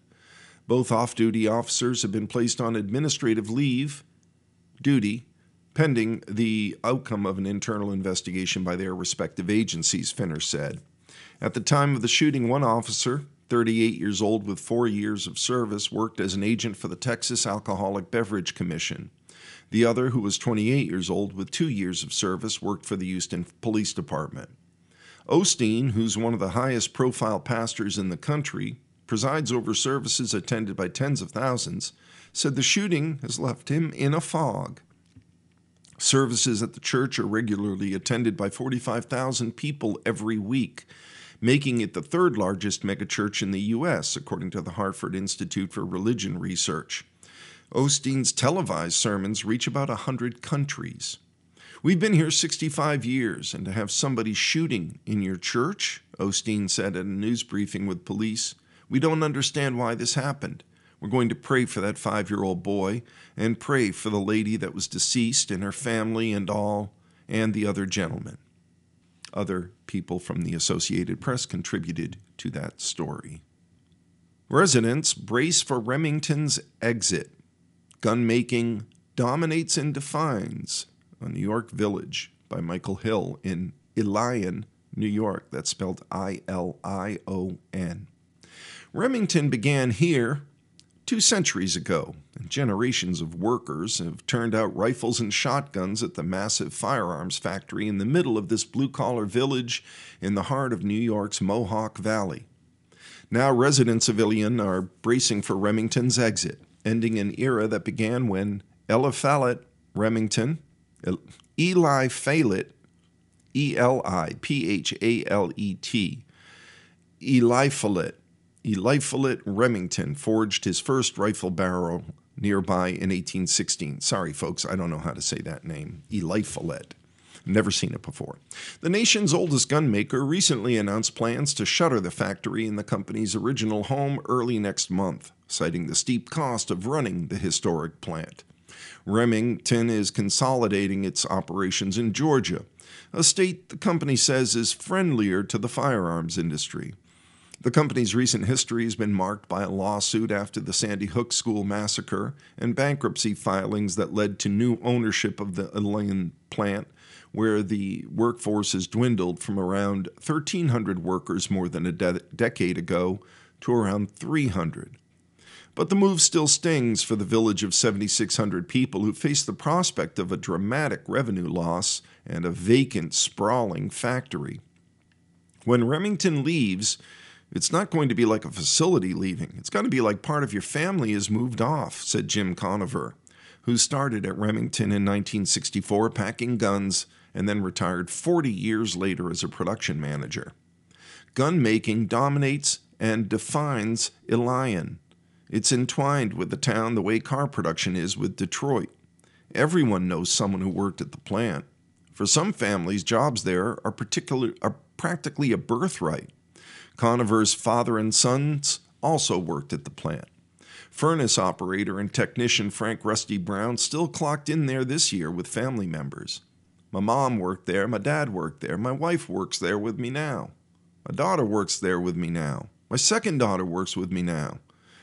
Both off duty officers have been placed on administrative leave duty pending the outcome of an internal investigation by their respective agencies, Finner said. At the time of the shooting, one officer, 38 years old with four years of service, worked as an agent for the Texas Alcoholic Beverage Commission. The other, who was 28 years old with two years of service, worked for the Houston Police Department. Osteen, who's one of the highest profile pastors in the country, presides over services attended by tens of thousands, said the shooting has left him in a fog. Services at the church are regularly attended by 45,000 people every week, making it the third largest megachurch in the U.S., according to the Hartford Institute for Religion Research. Osteen's televised sermons reach about 100 countries. We've been here 65 years, and to have somebody shooting in your church, Osteen said at a news briefing with police, we don't understand why this happened. We're going to pray for that five year old boy and pray for the lady that was deceased and her family and all, and the other gentleman. Other people from the Associated Press contributed to that story. Residents brace for Remington's exit. Gun making dominates and defines a New York village by Michael Hill in Ilion, New York. That's spelled I L I O N. Remington began here two centuries ago, and generations of workers have turned out rifles and shotguns at the massive firearms factory in the middle of this blue collar village in the heart of New York's Mohawk Valley. Now, residents of Ilion are bracing for Remington's exit, ending an era that began when Eliphalet Remington, Eli Phalet, E L I P H A L E T, Eliphalet, Eliphalet Remington forged his first rifle barrel nearby in 1816. Sorry, folks, I don't know how to say that name. Eliphalet. Never seen it before. The nation's oldest gun maker recently announced plans to shutter the factory in the company's original home early next month, citing the steep cost of running the historic plant. Remington is consolidating its operations in Georgia, a state the company says is friendlier to the firearms industry. The company's recent history has been marked by a lawsuit after the Sandy Hook School massacre and bankruptcy filings that led to new ownership of the Ilion plant, where the workforce has dwindled from around 1,300 workers more than a de- decade ago to around 300. But the move still stings for the village of 7,600 people who face the prospect of a dramatic revenue loss and a vacant, sprawling factory. When Remington leaves, it's not going to be like a facility leaving. It's going to be like part of your family has moved off, said Jim Conover, who started at Remington in 1964 packing guns and then retired 40 years later as a production manager. Gun making dominates and defines Ilion. It's entwined with the town the way car production is with Detroit. Everyone knows someone who worked at the plant. For some families, jobs there are, particular, are practically a birthright. Conover's father and sons also worked at the plant. Furnace operator and technician Frank Rusty Brown still clocked in there this year with family members. My mom worked there, my dad worked there, my wife works there with me now. My daughter works there with me now. My second daughter works with me now.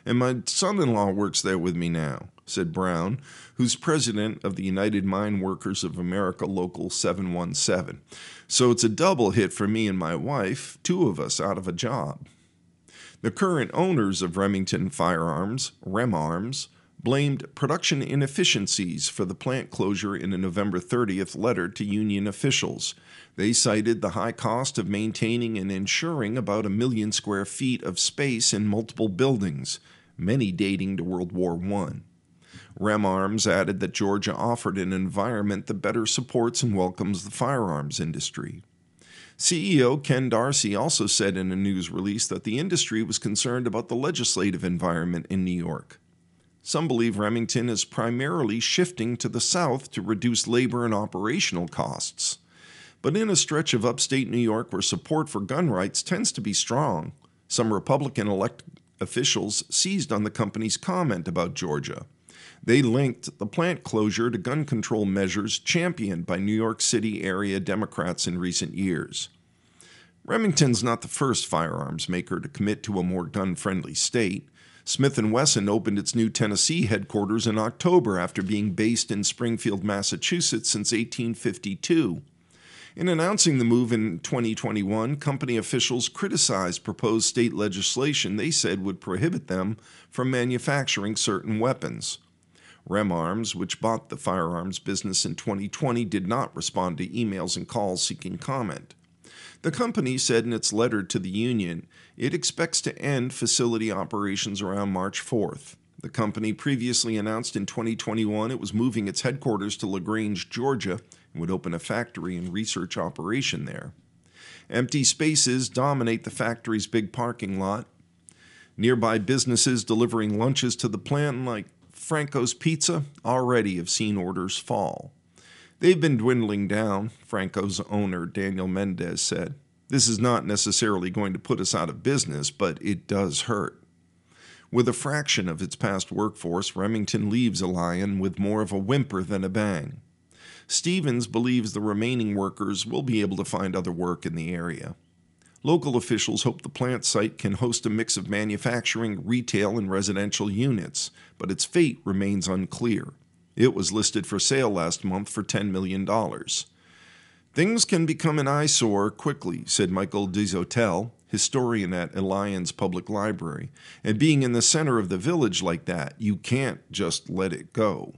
And my son in law works there with me now, said Brown, who's president of the United Mine Workers of America Local 717. So it's a double hit for me and my wife, two of us out of a job. The current owners of Remington Firearms, Remarms, blamed production inefficiencies for the plant closure in a November 30th letter to union officials. They cited the high cost of maintaining and insuring about a million square feet of space in multiple buildings, many dating to World War I. Rem Arms added that Georgia offered an environment that better supports and welcomes the firearms industry. CEO Ken D'Arcy also said in a news release that the industry was concerned about the legislative environment in New York. Some believe Remington is primarily shifting to the south to reduce labor and operational costs. But in a stretch of upstate New York where support for gun rights tends to be strong, some Republican elect officials seized on the company's comment about Georgia. They linked the plant closure to gun control measures championed by New York City area Democrats in recent years. Remington's not the first firearms maker to commit to a more gun-friendly state. Smith & Wesson opened its new Tennessee headquarters in October after being based in Springfield, Massachusetts since 1852. In announcing the move in 2021, company officials criticized proposed state legislation they said would prohibit them from manufacturing certain weapons. Rem Arms, which bought the firearms business in 2020, did not respond to emails and calls seeking comment. The company said in its letter to the union it expects to end facility operations around March 4th. The company previously announced in 2021 it was moving its headquarters to LaGrange, Georgia, and would open a factory and research operation there. Empty spaces dominate the factory's big parking lot. Nearby businesses delivering lunches to the plant, like Franco's Pizza already have seen orders fall. They've been dwindling down, Franco's owner Daniel Mendez said. This is not necessarily going to put us out of business, but it does hurt. With a fraction of its past workforce, Remington leaves Ilion with more of a whimper than a bang. Stephens believes the remaining workers will be able to find other work in the area. Local officials hope the plant site can host a mix of manufacturing, retail, and residential units, but its fate remains unclear. It was listed for sale last month for $10 million. Things can become an eyesore quickly, said Michael Dezotel, historian at Ilion's Public Library. And being in the center of the village like that, you can't just let it go.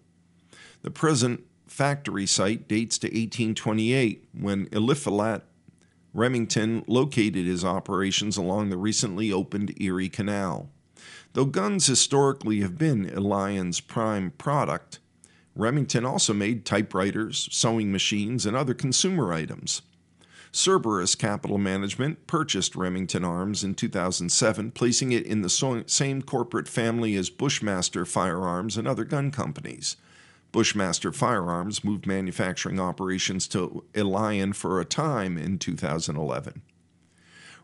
The present factory site dates to 1828 when Eliphalet Remington located his operations along the recently opened Erie Canal. Though guns historically have been Ilion's prime product, Remington also made typewriters, sewing machines, and other consumer items. Cerberus Capital Management purchased Remington Arms in 2007, placing it in the same corporate family as Bushmaster Firearms and other gun companies. Bushmaster Firearms moved manufacturing operations to Ilion for a time in 2011.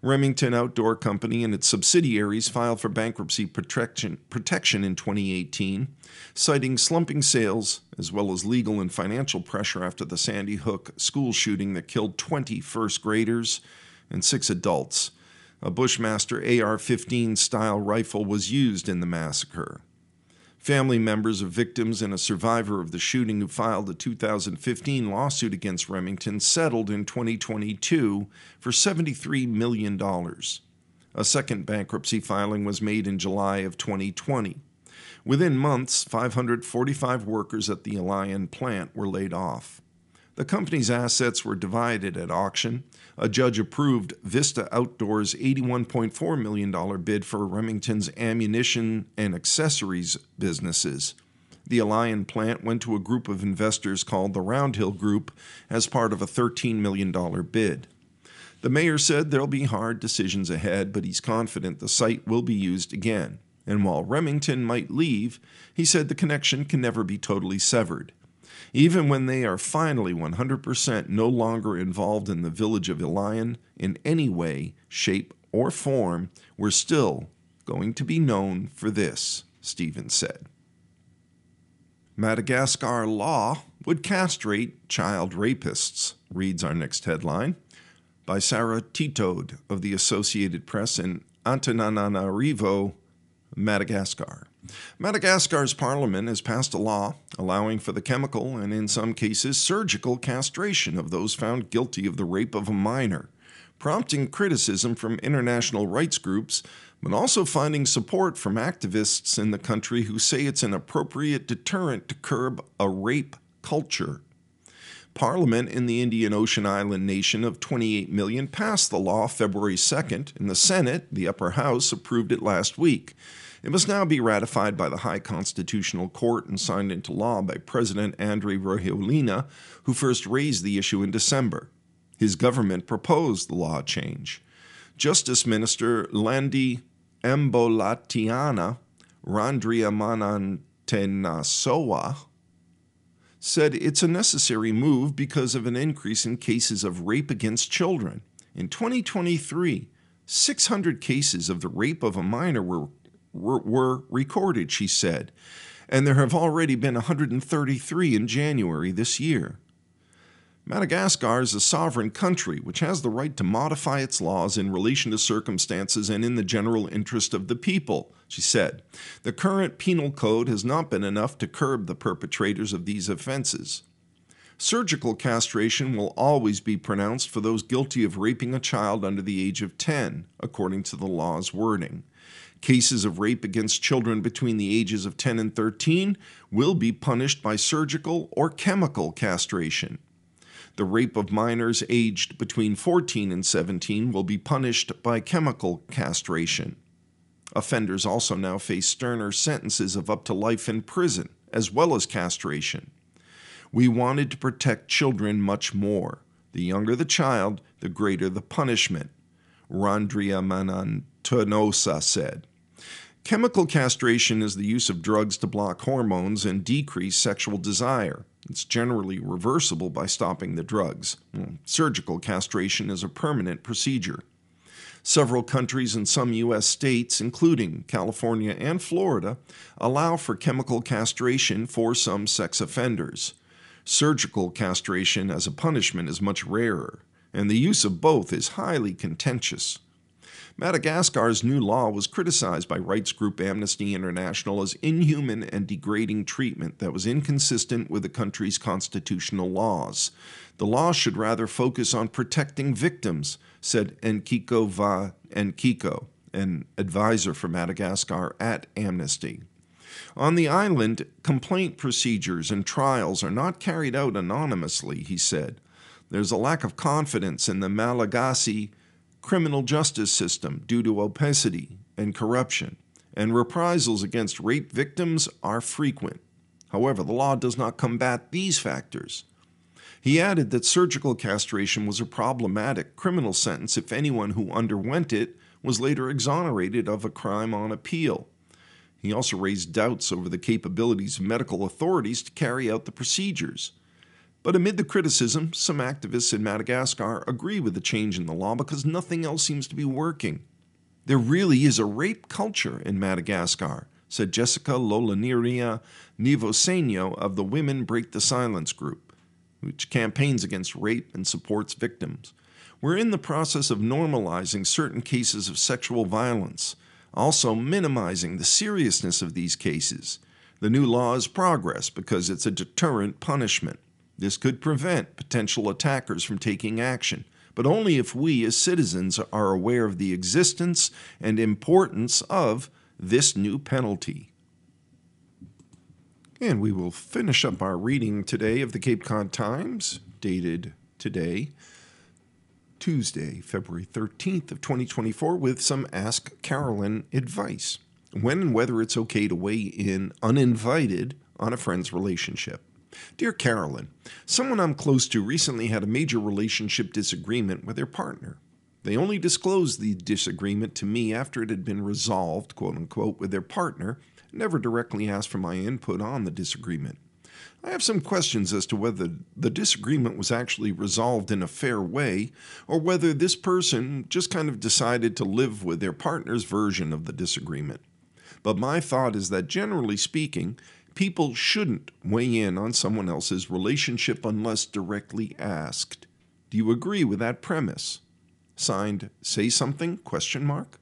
Remington Outdoor Company and its subsidiaries filed for bankruptcy protection, protection in 2018, citing slumping sales as well as legal and financial pressure after the Sandy Hook school shooting that killed 20 first graders and six adults. A Bushmaster AR 15 style rifle was used in the massacre. Family members of victims and a survivor of the shooting who filed a 2015 lawsuit against Remington settled in 2022 for $73 million. A second bankruptcy filing was made in July of 2020. Within months, 545 workers at the Ilion plant were laid off. The company's assets were divided at auction. A judge approved Vista Outdoors' $81.4 million bid for Remington's ammunition and accessories businesses. The Ilion plant went to a group of investors called the Roundhill Group as part of a $13 million bid. The mayor said there'll be hard decisions ahead, but he's confident the site will be used again. And while Remington might leave, he said the connection can never be totally severed. Even when they are finally 100% no longer involved in the village of Ilion in any way, shape, or form, we're still going to be known for this, Stephen said. Madagascar law would castrate child rapists, reads our next headline, by Sarah Tetaud of the Associated Press in Antananarivo, Madagascar. Madagascar's parliament has passed a law allowing for the chemical and, in some cases, surgical castration of those found guilty of the rape of a minor, prompting criticism from international rights groups, but also finding support from activists in the country who say it's an appropriate deterrent to curb a rape culture. Parliament in the Indian Ocean Island nation of 28 million passed the law February 2nd, and the Senate, the upper house, approved it last week. It must now be ratified by the High Constitutional Court and signed into law by President Andry Rajoelina, who first raised the issue in December. His government proposed the law change. Justice Minister Landy Mbolatiana Randriamanantenasoa said it's a necessary move because of an increase in cases of rape against children. In 2023, 600 cases of the rape of a minor were were, were recorded, she said, and there have already been 133 in January this year. Madagascar is a sovereign country which has the right to modify its laws in relation to circumstances and in the general interest of the people, she said. The current penal code has not been enough to curb the perpetrators of these offenses. Surgical castration will always be pronounced for those guilty of raping a child under the age of 10, according to the law's wording. Cases of rape against children between the ages of 10 and 13 will be punished by surgical or chemical castration. The rape of minors aged between 14 and 17 will be punished by chemical castration. Offenders also now face sterner sentences of up to life in prison, as well as castration. We wanted to protect children much more. The younger the child, the greater the punishment, Rondria Randriamanantonosa said. Chemical castration is the use of drugs to block hormones and decrease sexual desire. It's generally reversible by stopping the drugs. Mm, surgical castration is a permanent procedure. Several countries and some U.S. states, including California and Florida, allow for chemical castration for some sex offenders. Surgical castration as a punishment is much rarer, and the use of both is highly contentious. Madagascar's new law was criticized by rights group Amnesty International as inhuman and degrading treatment that was inconsistent with the country's constitutional laws. The law should rather focus on protecting victims, said Nciko wa Nciko, an advisor for Madagascar at Amnesty. On the island, complaint procedures and trials are not carried out anonymously, he said. There's a lack of confidence in the Malagasy criminal justice system due to opacity and corruption, and reprisals against rape victims are frequent. However, the law does not combat these factors. He added that surgical castration was a problematic criminal sentence if anyone who underwent it was later exonerated of a crime on appeal. He also raised doubts over the capabilities of medical authorities to carry out the procedures. But amid the criticism, some activists in Madagascar agree with the change in the law because nothing else seems to be working. There really is a rape culture in Madagascar, said Jessica Lolaniria Nivosenio of the Women Break the Silence group, which campaigns against rape and supports victims. We're in the process of normalizing certain cases of sexual violence, also minimizing the seriousness of these cases. The new law is progress because it's a deterrent punishment. This could prevent potential attackers from taking action, but only if we as citizens are aware of the existence and importance of this new penalty. And we will finish up our reading today of the Cape Cod Times, dated today, Tuesday, February 13th of 2024, with some Ask Carolyn advice. When and whether it's okay to weigh in uninvited on a friend's relationship. Dear Carolyn, someone I'm close to recently had a major relationship disagreement with their partner. They only disclosed the disagreement to me after it had been resolved, quote unquote, with their partner, never directly asked for my input on the disagreement. I have some questions as to whether the disagreement was actually resolved in a fair way, or whether this person just kind of decided to live with their partner's version of the disagreement. But my thought is that generally speaking, People shouldn't weigh in on someone else's relationship unless directly asked. Do you agree with that premise? Signed, say something? Question mark.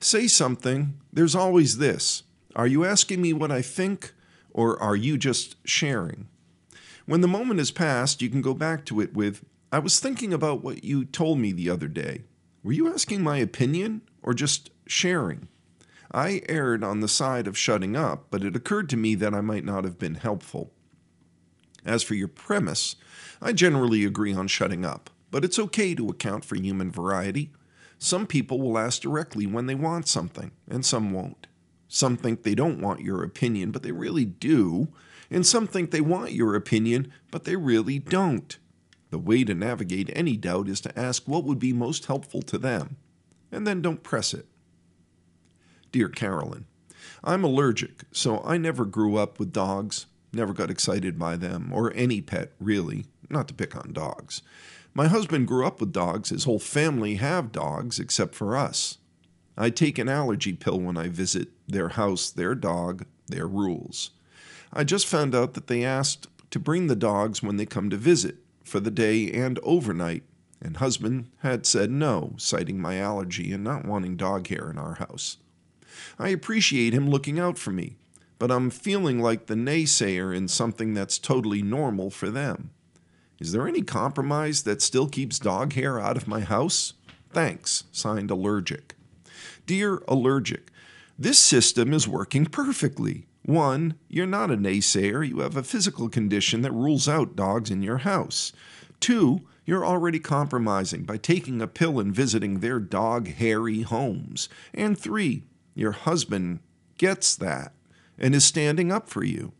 Say something. There's always this. Are you asking me what I think or are you just sharing? When the moment has passed, you can go back to it with, I was thinking about what you told me the other day. Were you asking my opinion or just sharing? I erred on the side of shutting up, but it occurred to me that I might not have been helpful. As for your premise, I generally agree on shutting up, but it's okay to account for human variety. Some people will ask directly when they want something, and some won't. Some think they don't want your opinion, but they really do, and some think they want your opinion, but they really don't. The way to navigate any doubt is to ask what would be most helpful to them, and then don't press it. Dear Carolyn, I'm allergic, so I never grew up with dogs, never got excited by them, or any pet, really, not to pick on dogs. My husband grew up with dogs. His whole family have dogs, except for us. I take an allergy pill when I visit their house, their dog, their rules. I just found out that they asked to bring the dogs when they come to visit, for the day and overnight, and husband had said no, citing my allergy and not wanting dog hair in our house. I appreciate him looking out for me, but I'm feeling like the naysayer in something that's totally normal for them. Is there any compromise that still keeps dog hair out of my house? Thanks. Signed Allergic. Dear Allergic, this system is working perfectly. One, you're not a naysayer, you have a physical condition that rules out dogs in your house. Two, you're already compromising by taking a pill and visiting their dog hairy homes. And three, your husband gets that and is standing up for you.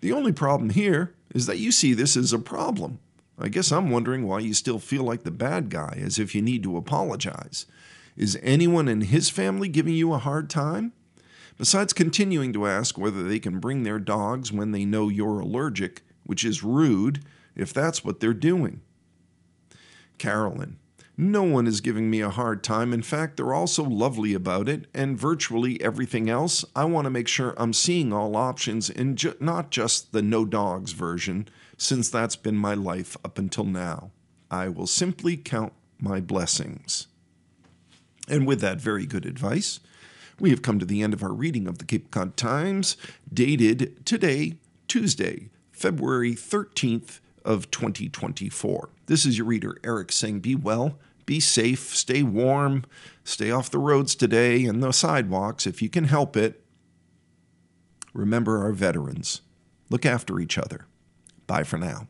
The only problem here is that you see this as a problem. I guess I'm wondering why you still feel like the bad guy, as if you need to apologize. Is anyone in his family giving you a hard time? Besides continuing to ask whether they can bring their dogs when they know you're allergic, which is rude if that's what they're doing. Carolyn, No one is giving me a hard time. In fact, they're all so lovely about it, and virtually everything else, I want to make sure I'm seeing all options and ju- not just the no dogs version, since that's been my life up until now. I will simply count my blessings. And with that very good advice, we have come to the end of our reading of the Cape Cod Times, dated today, Tuesday, February 13th of 2024. This is your reader, Eric, saying be well, be safe, stay warm, stay off the roads today and the sidewalks if you can help it. Remember our veterans. Look after each other. Bye for now.